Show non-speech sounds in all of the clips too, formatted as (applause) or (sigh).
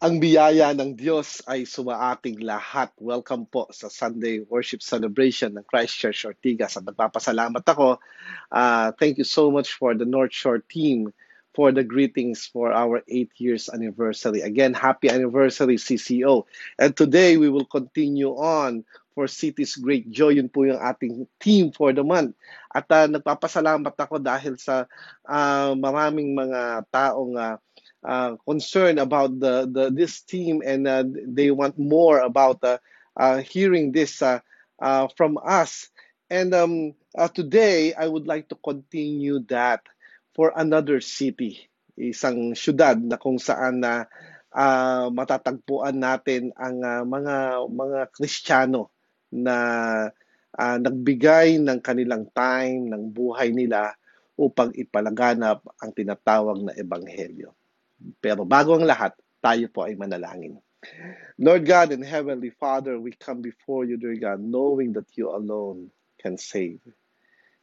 Ang biyaya ng Diyos ay sumaating lahat. Welcome po sa Sunday Worship Celebration ng Christchurch Ortigas. At nagpapasalamat ako. Uh, thank you so much for the North Shore team for the greetings for our 8 years anniversary. Again, happy anniversary CCO. And today we will continue on for City's Great Joy. Yun po yung ating team for the month. At uh, nagpapasalamat ako dahil sa uh, maraming mga taong uh, uh, concerned about the, the this team and uh, they want more about uh, uh, hearing this uh, uh, from us. And um, uh, today, I would like to continue that for another city, isang syudad na kung saan na uh, matatagpuan natin ang uh, mga mga Kristiyano na uh, nagbigay ng kanilang time, ng buhay nila upang ipalaganap ang tinatawag na ebanghelyo. Pero bago ang lahat, tayo po ay manalangin. Lord God and Heavenly Father, we come before you, dear God, knowing that you alone can save.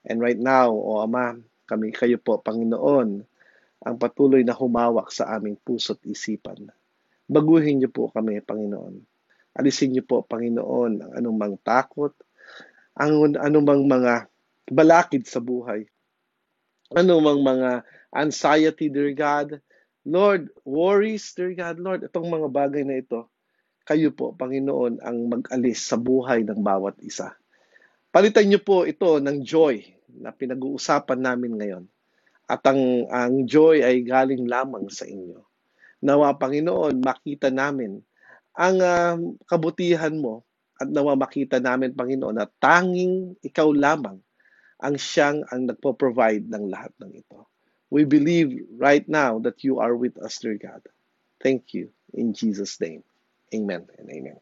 And right now, O Ama, kami kayo po, Panginoon, ang patuloy na humawak sa aming puso't isipan. Baguhin niyo po kami, Panginoon. Alisin niyo po, Panginoon, ang anumang takot, ang anumang mga balakid sa buhay, anumang mga anxiety, dear God, Lord, worries, dear God, Lord, itong mga bagay na ito, kayo po, Panginoon, ang mag-alis sa buhay ng bawat isa. Palitan niyo po ito ng joy na pinag-uusapan namin ngayon. At ang, ang joy ay galing lamang sa inyo. Nawa, Panginoon, makita namin ang uh, kabutihan mo at nawa makita namin, Panginoon, na tanging ikaw lamang ang siyang ang nagpo-provide ng lahat ng ito. We believe right now that you are with us, dear God. Thank you. In Jesus' name. Amen and amen.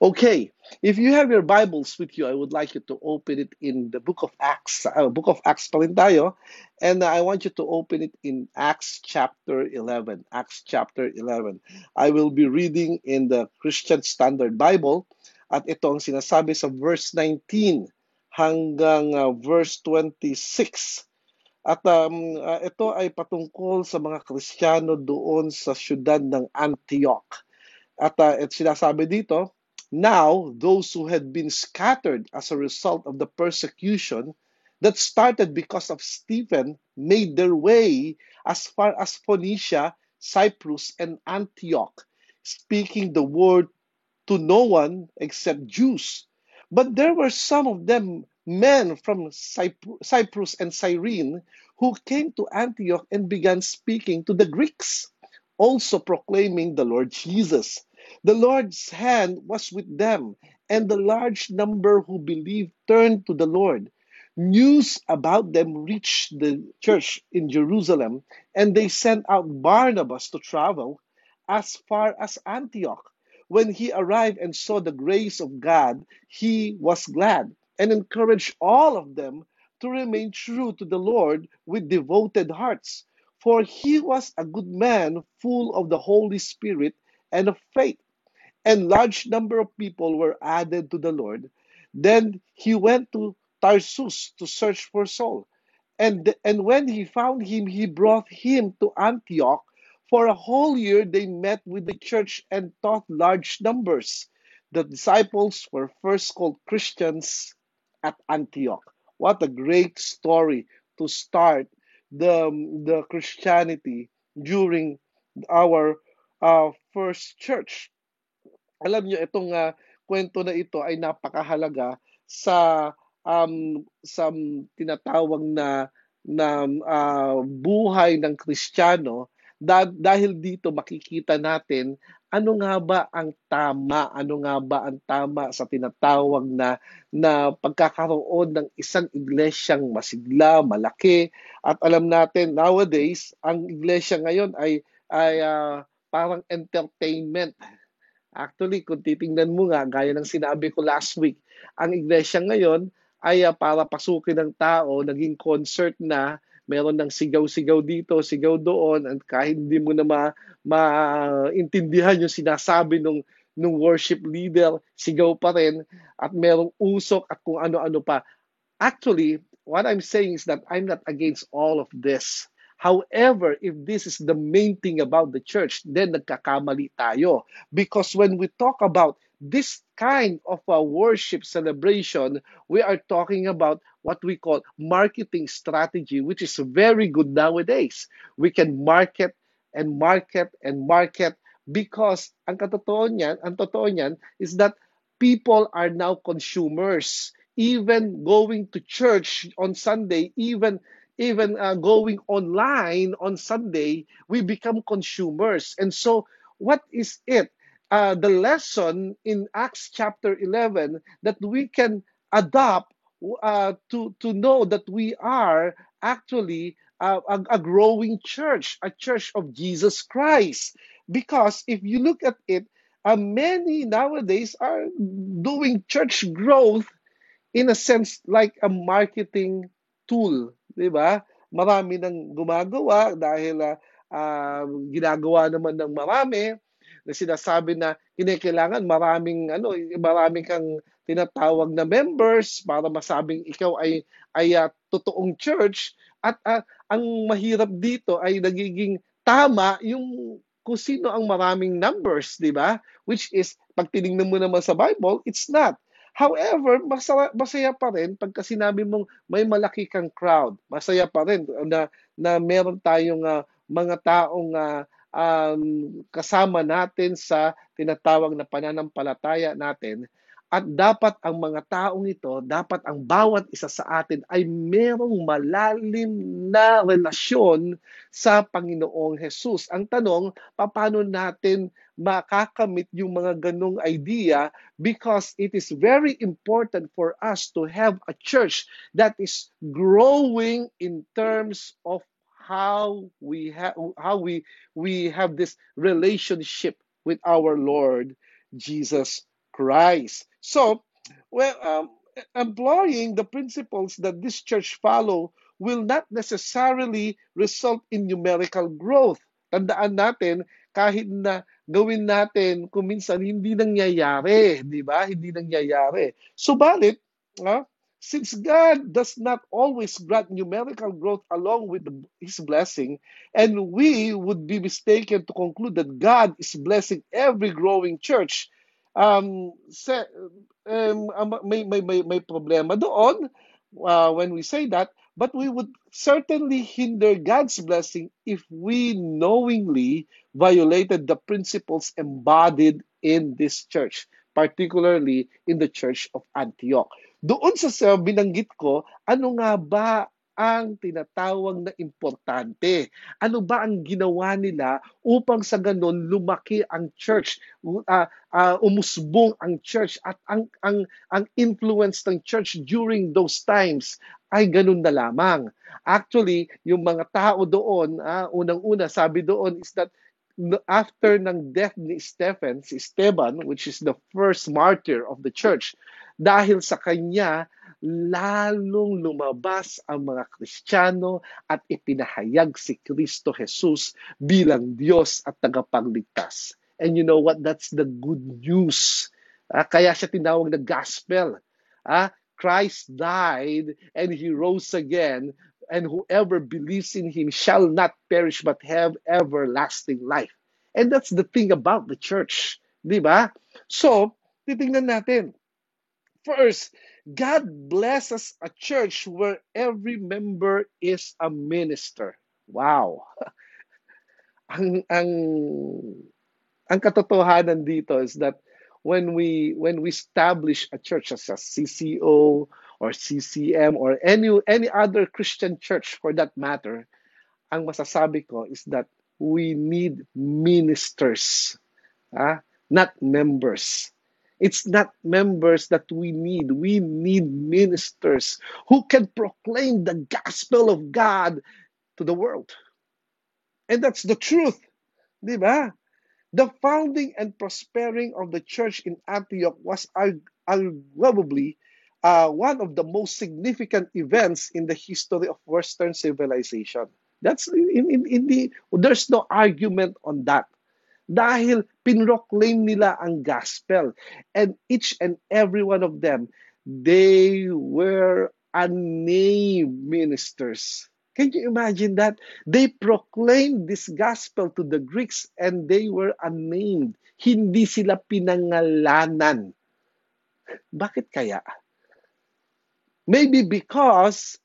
Okay, if you have your Bibles with you, I would like you to open it in the book of Acts. Uh, book of Acts pa. And I want you to open it in Acts chapter 11. Acts chapter 11. I will be reading in the Christian Standard Bible. At ito sinasabi sa verse 19 hanggang uh, verse 26 at um, uh, ito ay patungkol sa mga Kristiyano doon sa siyudad ng Antioch. At uh, at sinasabi dito, Now, those who had been scattered as a result of the persecution that started because of Stephen made their way as far as Phoenicia, Cyprus, and Antioch, speaking the word to no one except Jews. But there were some of them men from Cyprus and Cyrene who came to Antioch and began speaking to the Greeks, also proclaiming the Lord Jesus. The Lord's hand was with them, and the large number who believed turned to the Lord. News about them reached the church in Jerusalem, and they sent out Barnabas to travel as far as Antioch. When he arrived and saw the grace of God, he was glad and encourage all of them to remain true to the Lord with devoted hearts. For he was a good man, full of the Holy Spirit and of faith. And large number of people were added to the Lord. Then he went to Tarsus to search for Saul. And, and when he found him, he brought him to Antioch. For a whole year they met with the church and taught large numbers. The disciples were first called Christians at Antioch. What a great story to start the, the Christianity during our uh, first church. Alam niyo itong uh, kwento na ito ay napakahalaga sa um, sa tinatawag na na uh, buhay ng Kristiyano dahil dito makikita natin ano nga ba ang tama, ano nga ba ang tama sa tinatawag na na pagkakaroon ng isang iglesyang masigla, malaki at alam natin nowadays ang iglesia ngayon ay ay uh, parang entertainment. Actually, kung titingnan mo nga, gaya ng sinabi ko last week, ang iglesia ngayon ay uh, para pasukin ng tao, naging concert na, meron ng sigaw-sigaw dito, sigaw doon, at kahit hindi mo na ma, maintindihan yung sinasabi ng ng worship leader, sigaw pa rin, at merong usok at kung ano-ano pa. Actually, what I'm saying is that I'm not against all of this. However, if this is the main thing about the church, then nagkakamali tayo. Because when we talk about this kind of a worship celebration, we are talking about what we call marketing strategy, which is very good nowadays. We can market and market and market because ang katotoo niyan, ang totoo niyan is that people are now consumers. Even going to church on Sunday, even even uh, going online on Sunday, we become consumers. And so, what is it? Uh, the lesson in Acts chapter 11 that we can adopt uh, to, to know that we are actually uh, a, a growing church, a church of Jesus Christ. Because if you look at it, uh, many nowadays are doing church growth in a sense like a marketing tool, 'di ba? Marami nang gumagawa dahil uh, ginagawa naman ng marami na sinasabi na kinakailangan maraming ano, maraming kang tinatawag na members para masabing ikaw ay ay uh, totoong church at uh, ang mahirap dito ay nagiging tama yung kung sino ang maraming numbers, di ba? Which is, pag tinignan mo naman sa Bible, it's not. However, masaya, masaya pa rin pagka sinabi mong may malaki kang crowd. Masaya pa rin na, na meron tayong uh, mga taong uh, um, kasama natin sa tinatawag na pananampalataya natin at dapat ang mga taong ito, dapat ang bawat isa sa atin ay merong malalim na relasyon sa Panginoong Jesus. Ang tanong, paano natin makakamit yung mga ganong idea because it is very important for us to have a church that is growing in terms of how we have how we we have this relationship with our Lord Jesus Christ. So, well, um, employing the principles that this church follow will not necessarily result in numerical growth. Tandaan natin, kahit na gawin natin kung minsan hindi nangyayari, di ba? Hindi nangyayari. Subalit, uh, since God does not always grant numerical growth along with the, His blessing, and we would be mistaken to conclude that God is blessing every growing church, um, se, um, may, may, may, may problema doon uh, when we say that, but we would certainly hinder God's blessing if we knowingly violated the principles embodied in this church, particularly in the church of Antioch. Doon sa binanggit ko, ano nga ba ang tinatawag na importante. Ano ba ang ginawa nila upang sa ganun lumaki ang church, uh, uh, umusbong ang church at ang ang ang influence ng church during those times ay ganun na lamang. Actually, yung mga tao doon, uh, unang-una sabi doon is that after ng death ni Stephen, si Esteban, which is the first martyr of the church, dahil sa kanya, lalong lumabas ang mga Kristiyano at ipinahayag si Kristo Jesus bilang Diyos at tagapagligtas. And you know what? That's the good news. Ah, kaya siya tinawag na gospel. Ah, Christ died and He rose again and whoever believes in Him shall not perish but have everlasting life. And that's the thing about the church. Di ba? So, titingnan natin. First, God blesses a church where every member is a minister. Wow. (laughs) ang ang ang katotohanan dito is that when we when we establish a church as a CCO or CCM or any any other Christian church for that matter, ang masasabi ko is that we need ministers, ah, not members. It's not members that we need. We need ministers who can proclaim the gospel of God to the world. And that's the truth. Di ba? The founding and prospering of the church in Antioch was arguably uh, one of the most significant events in the history of Western civilization. That's in, in, in the, there's no argument on that. Dahil pinroclaim nila ang gospel. And each and every one of them, they were unnamed ministers. Can you imagine that? They proclaimed this gospel to the Greeks and they were unnamed. Hindi sila pinangalanan. Bakit kaya? Maybe because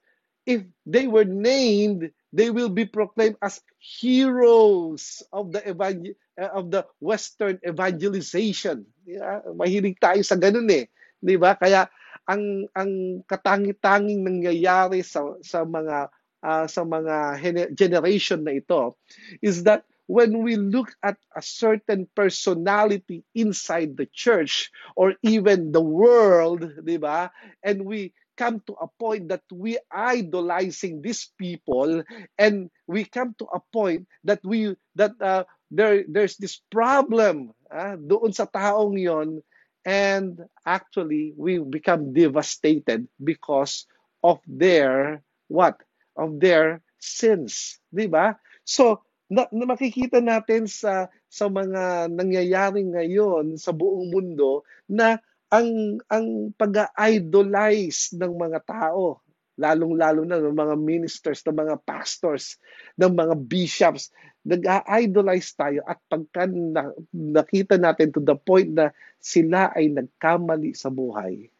if they were named, they will be proclaimed as heroes of the evangel of the Western evangelization. Yeah, mahilig tayo sa ganun eh. 'Di ba? Kaya ang ang katangi-tanging nangyayari sa sa mga uh, sa mga generation na ito is that when we look at a certain personality inside the church or even the world, 'di ba? And we come to a point that we idolizing these people and we come to a point that we that uh, there there's this problem uh, doon sa taong yon. And actually we become devastated because of their what? Of their sins di ba? So na, na makikita natin sa sa mga nangyayari ngayon sa buong mundo na ang ang pag-idolize ng mga tao, lalong-lalo na ng mga ministers, ng mga pastors, ng mga bishops, nag-idolize tayo at pagka na, nakita natin to the point na sila ay nagkamali sa buhay.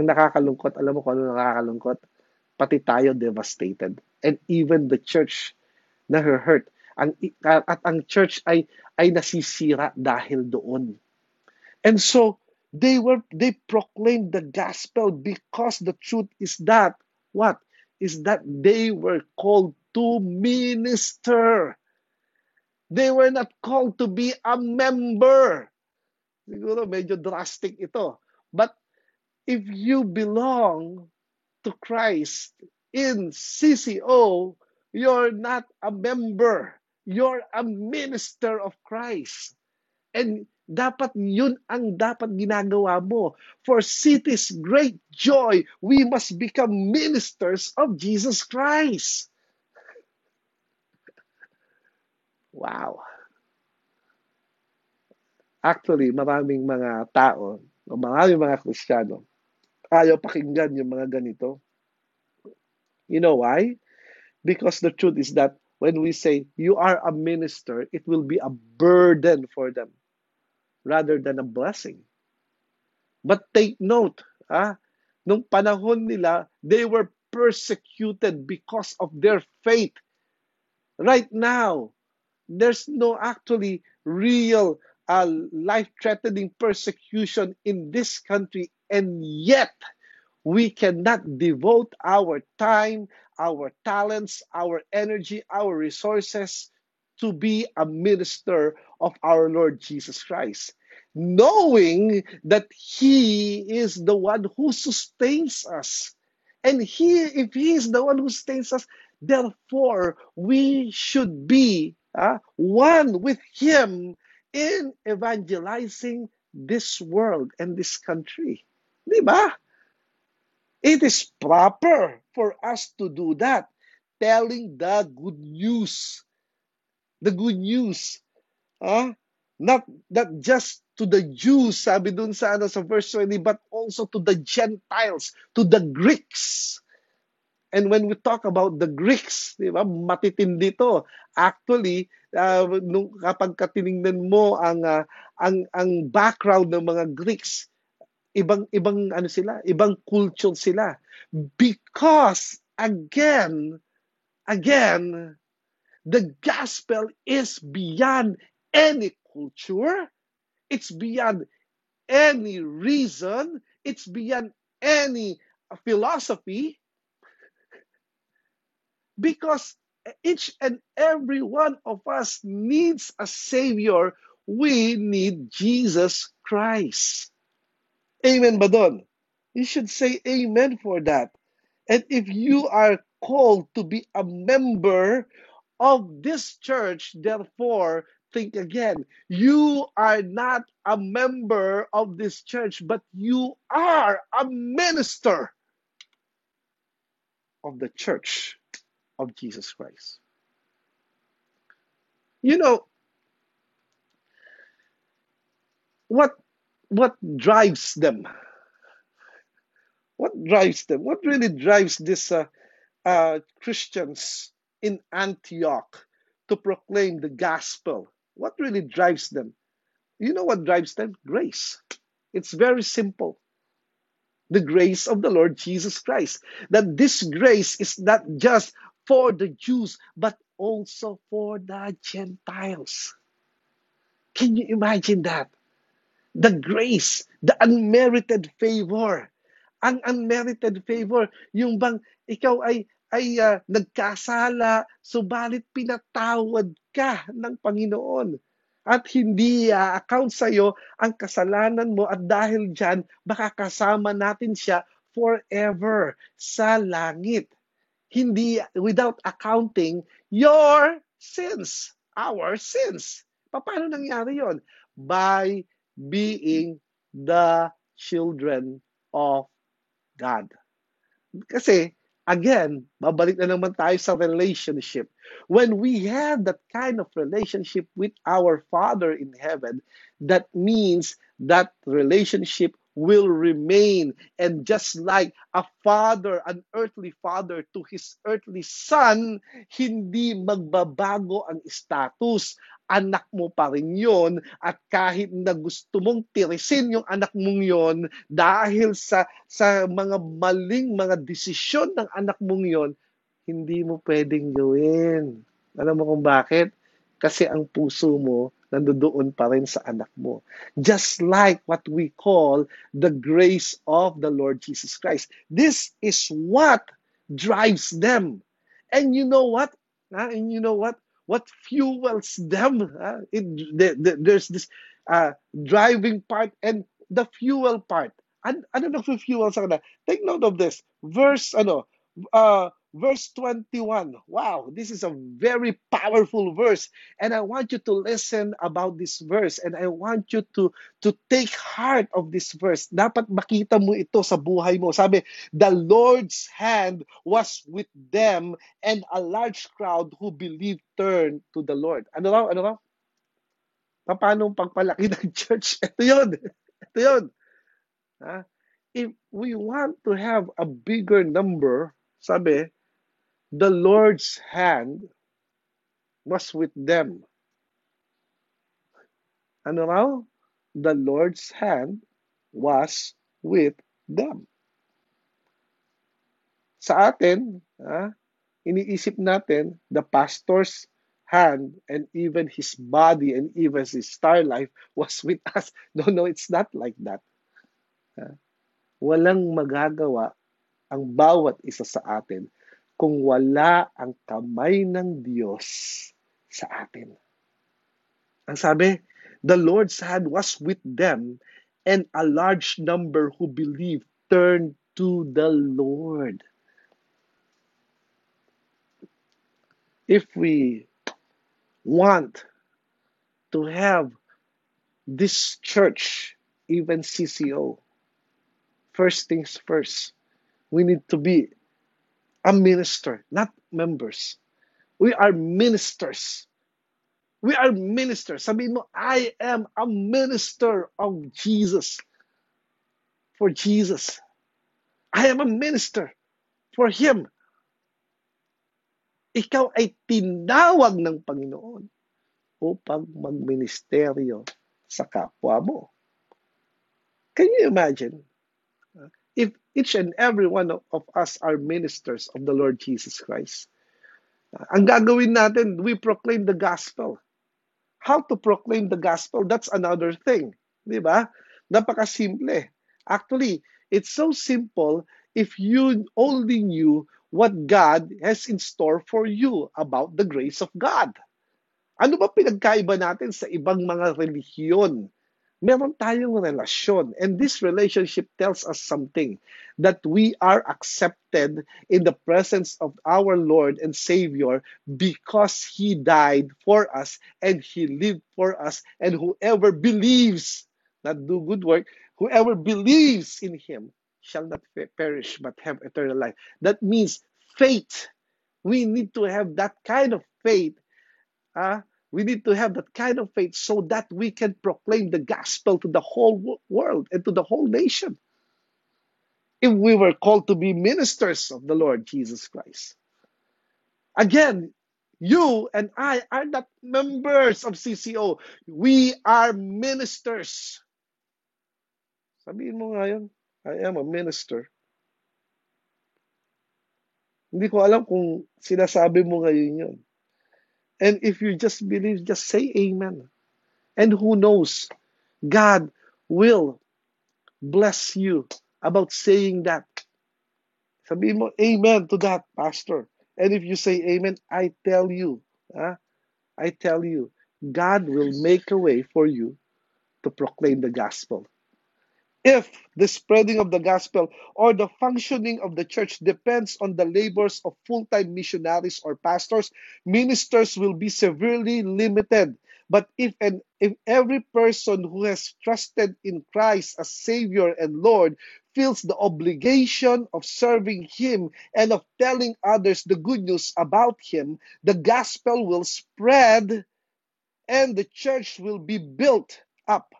Ang nakakalungkot, alam mo kung ano nakakalungkot? Pati tayo devastated. And even the church na hurt. Ang, at ang church ay ay nasisira dahil doon. And so, They were they proclaimed the gospel because the truth is that what is that they were called to minister. They were not called to be a member. Siguro medyo drastic ito. But if you belong to Christ in CCO, you're not a member. You're a minister of Christ. And dapat yun ang dapat ginagawa mo. For city's great joy, we must become ministers of Jesus Christ. Wow. Actually, maraming mga tao, o maraming mga Kristiyano, ayaw pakinggan yung mga ganito. You know why? Because the truth is that when we say you are a minister, it will be a burden for them rather than a blessing. But take note, ah, nung panahon nila, they were persecuted because of their faith. Right now, there's no actually real uh, life-threatening persecution in this country, and yet we cannot devote our time, our talents, our energy, our resources to be a minister of our Lord Jesus Christ knowing that He is the one who sustains us. And He, if He is the one who sustains us, therefore we should be uh, one with Him in evangelizing this world and this country. Di? It is proper for us to do that, telling the good news. The good news. Uh, not, not just to the Jews, sabi dun sa, ano, sa verse 20, but also to the Gentiles, to the Greeks. And when we talk about the Greeks, di ba, matitindi to. Actually, uh, nung, kapag katiningnan mo ang, uh, ang, ang background ng mga Greeks, ibang, ibang, ano sila, ibang culture sila. Because, again, again, the gospel is beyond any culture, It's beyond any reason, it's beyond any philosophy. Because each and every one of us needs a Savior. We need Jesus Christ. Amen ba You should say amen for that. And if you are called to be a member of this church, therefore, think again. You are not a member of this church, but you are a minister of the church of Jesus Christ. You know, what what drives them? What drives them? What really drives this uh, uh, Christians in Antioch to proclaim the gospel? What really drives them? You know what drives them? Grace. It's very simple. The grace of the Lord Jesus Christ. That this grace is not just for the Jews, but also for the Gentiles. Can you imagine that? The grace, the unmerited favor. Ang unmerited favor, yung bang ikaw ay ay uh, nagkasala, subalit pinatawad ka ng Panginoon. At hindi i-account sa iyo ang kasalanan mo at dahil diyan makakasama natin siya forever sa langit. Hindi without accounting your sins, our sins. Paano nangyari yon? By being the children of God. Kasi Again, babalik na naman tayo sa relationship. When we have that kind of relationship with our Father in heaven, that means that relationship will remain. And just like a father, an earthly father to his earthly son, hindi magbabago ang status. Anak mo pa rin yon at kahit na gusto mong tirisin yung anak mong yon dahil sa, sa mga maling mga desisyon ng anak mong yon, hindi mo pwedeng gawin. Alam mo kung bakit? Kasi ang puso mo nandoon pa rin sa anak mo. Just like what we call the grace of the Lord Jesus Christ. This is what drives them. And you know what? Uh, and you know what? What fuels them? Uh, it, the, the, there's this uh, driving part and the fuel part. An ano na fuel sa kanila? Take note of this. Verse, ano, uh, verse 21. Wow, this is a very powerful verse. And I want you to listen about this verse and I want you to to take heart of this verse. Dapat makita mo ito sa buhay mo. Sabi, the Lord's hand was with them and a large crowd who believed turned to the Lord. Ano raw? Ano raw? Paano pagpalaki ng (laughs) church? Ito 'yon. Ito 'yon. Ha? If we want to have a bigger number, sabi, the Lord's hand was with them. Ano raw? The Lord's hand was with them. Sa atin, ah, iniisip natin, the pastor's hand and even his body and even his star life was with us. (laughs) No, no, it's not like that. Ah, walang magagawa ang bawat isa sa atin kung wala ang kamay ng Diyos sa atin. Ang sabi, the Lord's hand was with them and a large number who believed turned to the Lord. If we want to have this church, even CCO, first things first, we need to be a minister, not members. We are ministers. We are ministers. Sabihin mo, I am a minister of Jesus. For Jesus. I am a minister for Him. Ikaw ay tinawag ng Panginoon upang magministeryo sa kapwa mo. Can you imagine? If each and every one of us are ministers of the Lord Jesus Christ. Ang gagawin natin, we proclaim the gospel. How to proclaim the gospel, that's another thing. Di ba? Napakasimple. Actually, it's so simple if you only knew what God has in store for you about the grace of God. Ano ba pinagkaiba natin sa ibang mga relihiyon? Meron tayong relasyon. And this relationship tells us something that we are accepted in the presence of our Lord and Savior because He died for us and He lived for us. And whoever believes, not do good work, whoever believes in Him shall not perish but have eternal life. That means faith. We need to have that kind of faith. Uh, we need to have that kind of faith so that we can proclaim the gospel to the whole world and to the whole nation. if we were called to be ministers of the Lord Jesus Christ. Again, you and I are not members of CCO. We are ministers. Sabihin mo ngayon, I am a minister. Hindi ko alam kung sinasabi mo ngayon yun. And if you just believe, just say amen. And who knows, God will bless you about saying that. Sabihin mo, amen to that, pastor. And if you say amen, I tell you, huh? I tell you, God will make a way for you to proclaim the gospel. If the spreading of the gospel or the functioning of the church depends on the labors of full time missionaries or pastors, ministers will be severely limited. But if and if every person who has trusted in Christ as Savior and Lord feels the obligation of serving Him and of telling others the good news about Him, the gospel will spread and the church will be built up.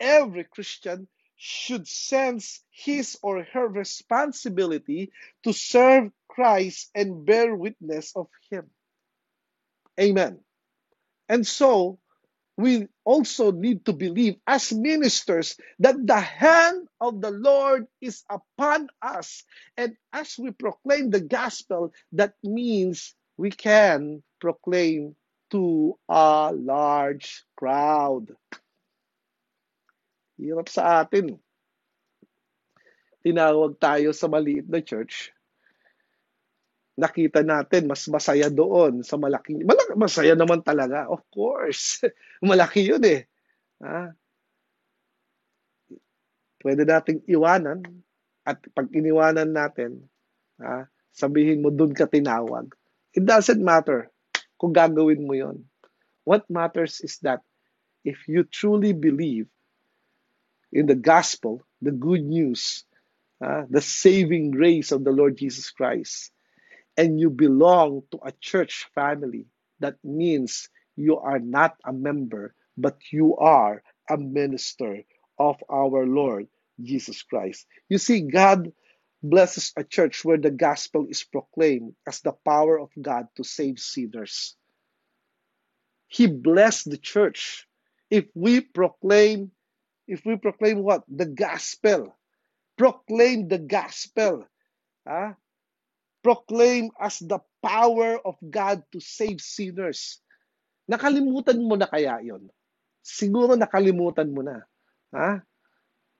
Every Christian should sense his or her responsibility to serve Christ and bear witness of Him. Amen. And so, we also need to believe as ministers that the hand of the Lord is upon us. And as we proclaim the gospel, that means we can proclaim to a large crowd. Hirap sa atin. Tinawag tayo sa maliit na church. Nakita natin, mas masaya doon sa malaking... Malaki, masaya naman talaga, of course. (laughs) Malaki yun eh. Ha? Pwede nating iwanan at pag iniwanan natin, ha, sabihin mo doon ka tinawag. It doesn't matter kung gagawin mo yon. What matters is that if you truly believe in the gospel, the good news, uh, the saving grace of the Lord Jesus Christ, and you belong to a church family, that means you are not a member, but you are a minister of our Lord Jesus Christ. You see, God blesses a church where the gospel is proclaimed as the power of God to save sinners. He blessed the church if we proclaim if we proclaim what? The gospel. Proclaim the gospel. Huh? Proclaim as the power of God to save sinners. Nakalimutan mo na kaya yon? Siguro nakalimutan mo na. Ha?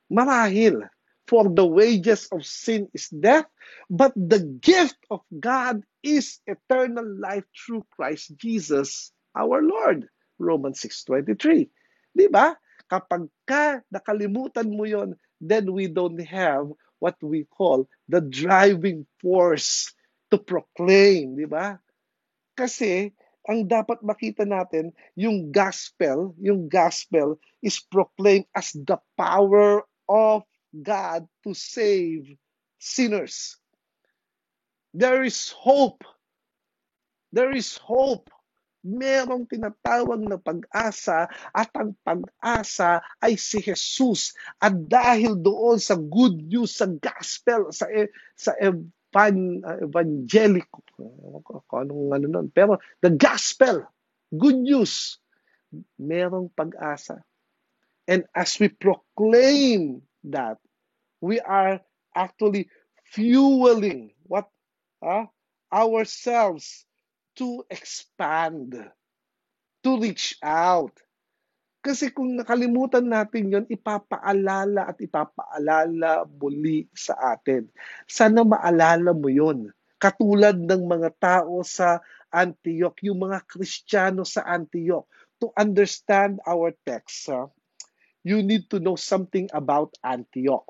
Marahil, for the wages of sin is death, but the gift of God is eternal life through Christ Jesus our Lord. Romans 6.23. Di ba? Kapag ka nakalimutan mo yon, then we don't have what we call the driving force to proclaim, di ba? Kasi ang dapat makita natin, yung gospel, yung gospel is proclaimed as the power of God to save sinners. There is hope. There is hope merong tinatawag na pag-asa at ang pag-asa ay si Jesus. At dahil doon sa good news, sa gospel, sa e, sa evan, uh, evangelico, anong ano nun. Pero the gospel, good news, merong pag-asa. And as we proclaim that, we are actually fueling what uh, ourselves to expand, to reach out. Kasi kung nakalimutan natin yon, ipapaalala at ipapaalala muli sa atin. Sana maalala mo yon. Katulad ng mga tao sa Antioch, yung mga Kristiyano sa Antioch, to understand our text, uh, you need to know something about Antioch.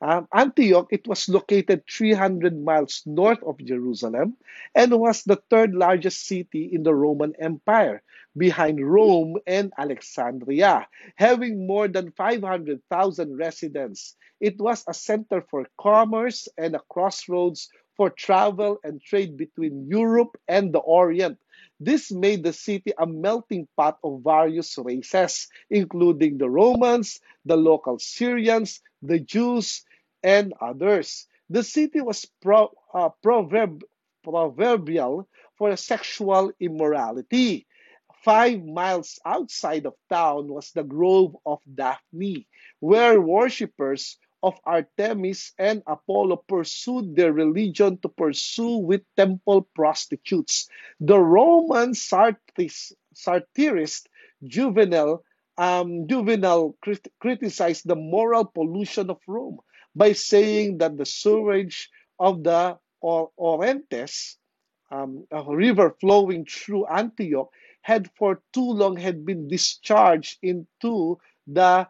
Um, Antioch, it was located 300 miles north of Jerusalem and was the third largest city in the Roman Empire, behind Rome and Alexandria, having more than 500,000 residents. It was a center for commerce and a crossroads for travel and trade between Europe and the Orient. This made the city a melting pot of various races, including the Romans, the local Syrians, the Jews, and others. The city was pro, uh, proverb, proverbial for sexual immorality. Five miles outside of town was the Grove of Daphne, where worshippers of Artemis and Apollo pursued their religion to pursue with temple prostitutes. The Roman satirist, Juvenal um, crit- criticized the moral pollution of Rome by saying that the sewage of the Orontes, um, a river flowing through Antioch, had for too long had been discharged into the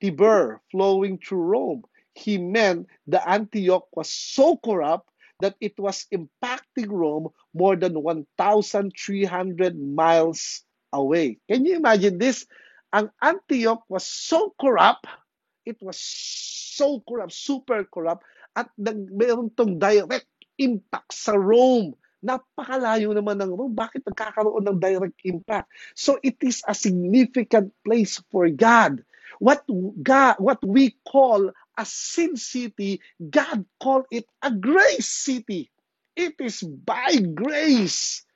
Tiber flowing through Rome. He meant the Antioch was so corrupt that it was impacting Rome more than 1,300 miles away. Can you imagine this? Ang Antioch was so corrupt, it was so corrupt, super corrupt, at nag, mayroon tong direct impact sa Rome. Napakalayo naman ng Rome. Bakit nagkakaroon ng direct impact? So it is a significant place for God. What God, what we call a sin city, God called it a grace city. It is by grace.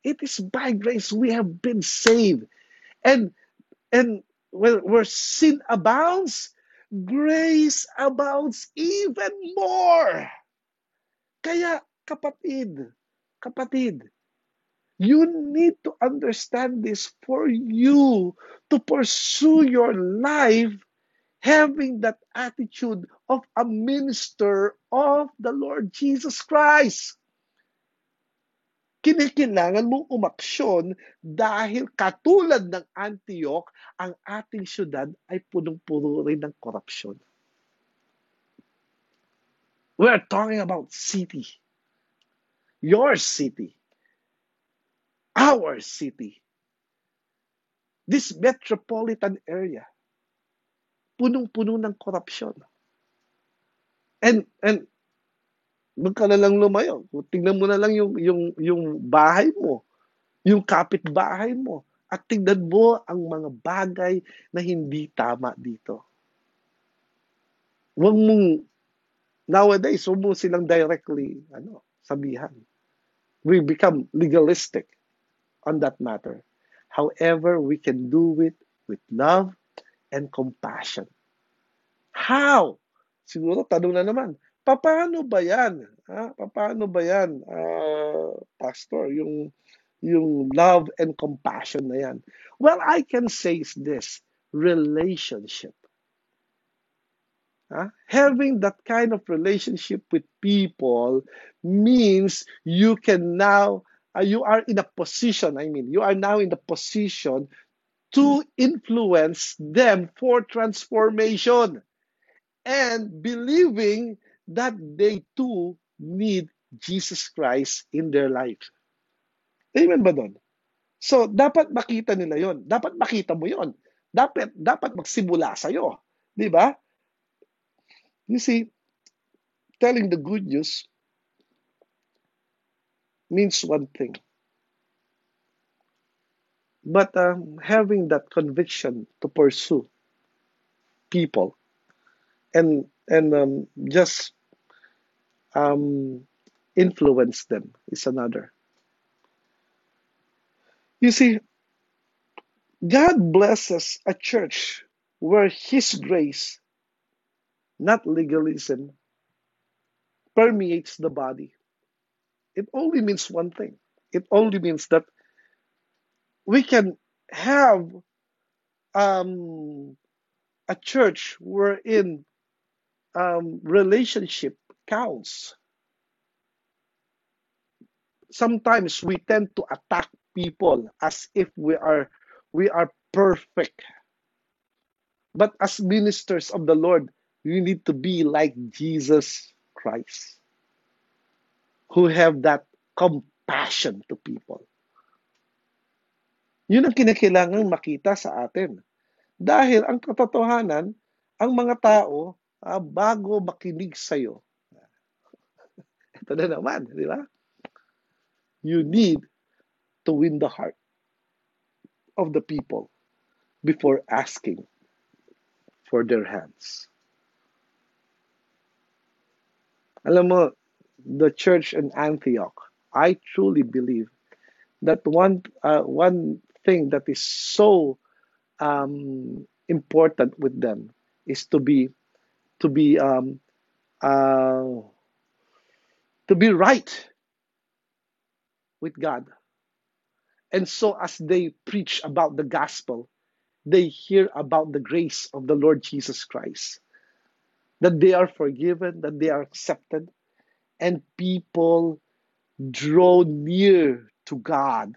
It is by grace we have been saved. And and where, where sin abounds, grace abounds even more. Kaya kapatid, kapatid, you need to understand this for you to pursue your life having that attitude of a minister of the Lord Jesus Christ. Kinikilangan mong umaksyon dahil katulad ng Antioch, ang ating syudad ay punong-puno rin ng korupsyon. We are talking about city. Your city. Our city. This metropolitan area. Punong-puno ng korupsyon. And, and Doon ka na lang lumayo. Tingnan mo na lang yung, yung, yung bahay mo, yung kapitbahay mo, at tingnan mo ang mga bagay na hindi tama dito. Huwag mong, nowadays, huwag mo silang directly ano, sabihan. We become legalistic on that matter. However, we can do it with love and compassion. How? Siguro, tanong na naman, Paano ba yan? Ha? Paano ba yan, uh, Pastor? Yung, yung love and compassion na yan. Well, I can say this, relationship. Huh? Having that kind of relationship with people means you can now, uh, you are in a position, I mean, you are now in the position to influence them for transformation and believing that they too need Jesus Christ in their life. Amen ba doon? So, dapat makita nila yon. Dapat makita mo yon. Dapat, dapat magsimula sa'yo. Di ba? You see, telling the good news means one thing. But um, having that conviction to pursue people and and um, just um, influence them is another. You see, God blesses a church where His grace, not legalism, permeates the body. It only means one thing. It only means that we can have um, a church wherein um, relationship counts. Sometimes we tend to attack people as if we are we are perfect. But as ministers of the Lord, we need to be like Jesus Christ, who have that compassion to people. Yun ang kinakailangan makita sa atin. Dahil ang katotohanan, ang mga tao, ah, bago makinig sa'yo, ito na naman, di ba? You need to win the heart of the people before asking for their hands. Alam mo, the church in Antioch, I truly believe that one uh, one thing that is so um, important with them is to be to be um, uh, to be right with God. And so, as they preach about the gospel, they hear about the grace of the Lord Jesus Christ, that they are forgiven, that they are accepted, and people draw near to God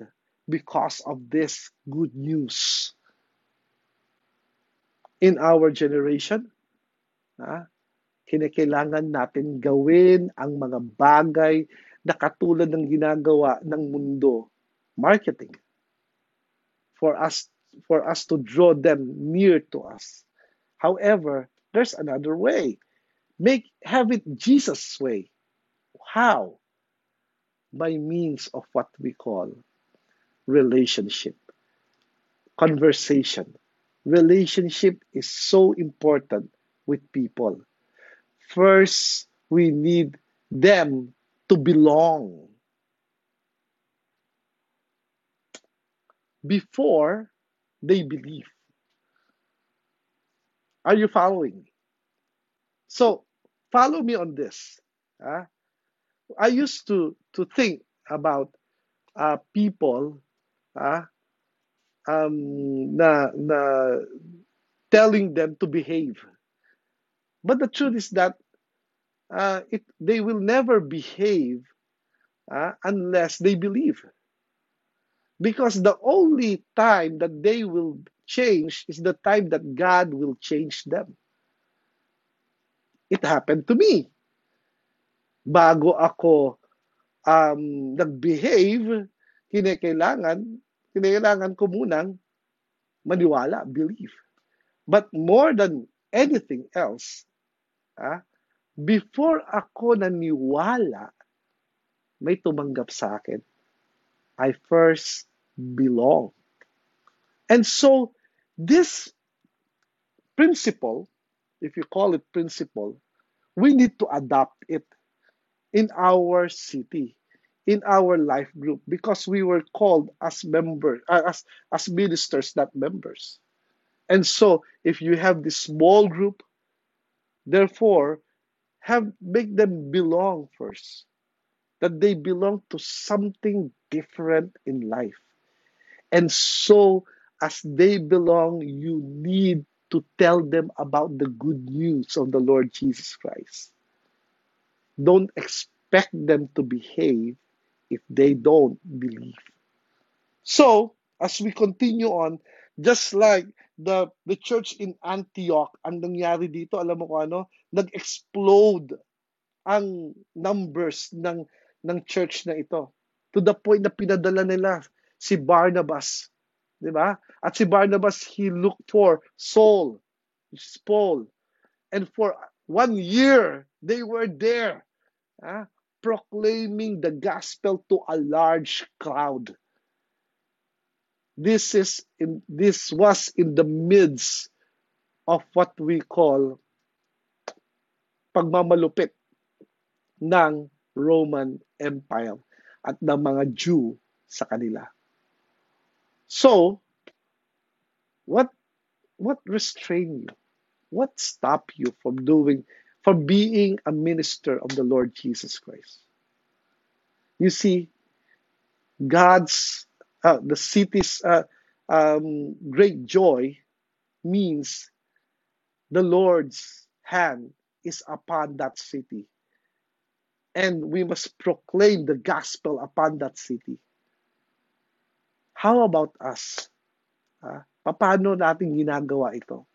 because of this good news. In our generation, ha, kinakailangan natin gawin ang mga bagay na katulad ng ginagawa ng mundo, marketing, for us for us to draw them near to us. However, there's another way. Make have it Jesus' way. How? By means of what we call relationship, conversation. Relationship is so important with people. First, we need them to belong. Before they believe. Are you following? So, follow me on this. Uh, I used to, to think about uh, people uh, um, na, na telling them to behave. But the truth is that uh, it, they will never behave uh, unless they believe. Because the only time that they will change is the time that God will change them. It happened to me. Bago ako um, nag-behave, kinakailangan, kinakailangan ko munang maniwala, believe. But more than anything else, ah, before ako naniwala, may tumanggap sa akin. I first belong. And so, this principle, if you call it principle, we need to adopt it in our city, in our life group, because we were called as members, uh, as, as ministers, not members. And so, if you have this small group, therefore, have make them belong first, that they belong to something different in life. And so, as they belong, you need to tell them about the good news of the Lord Jesus Christ. Don't expect them to behave if they don't believe. So, as we continue on, just like the the church in Antioch, ang nangyari dito, alam mo ko ano, nag-explode ang numbers ng ng church na ito to the point na pinadala nila si Barnabas, 'di ba? At si Barnabas he looked for Saul, Paul. And for one year they were there, ah, proclaiming the gospel to a large crowd. This is in this was in the midst of what we call pagmamalupit ng Roman Empire at ng mga Jew sa kanila. So, what what restrain you? What stop you from doing from being a minister of the Lord Jesus Christ? You see, God's uh, the city's uh, um, great joy means the Lord's hand is upon that city. And we must proclaim the gospel upon that city. How about us? Ha? Paano natin ginagawa ito?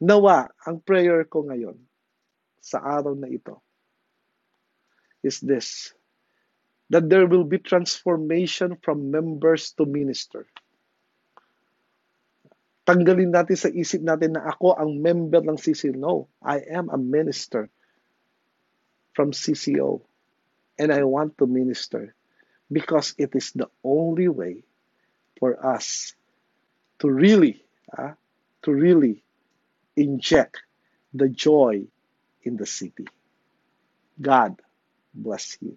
Nawa, ang prayer ko ngayon sa araw na ito is this that there will be transformation from members to minister. Tanggalin natin sa isip natin na ako ang member ng CCO. No, I am a minister from CCO and I want to minister because it is the only way for us to really, uh, to really inject the joy in the city. God bless you.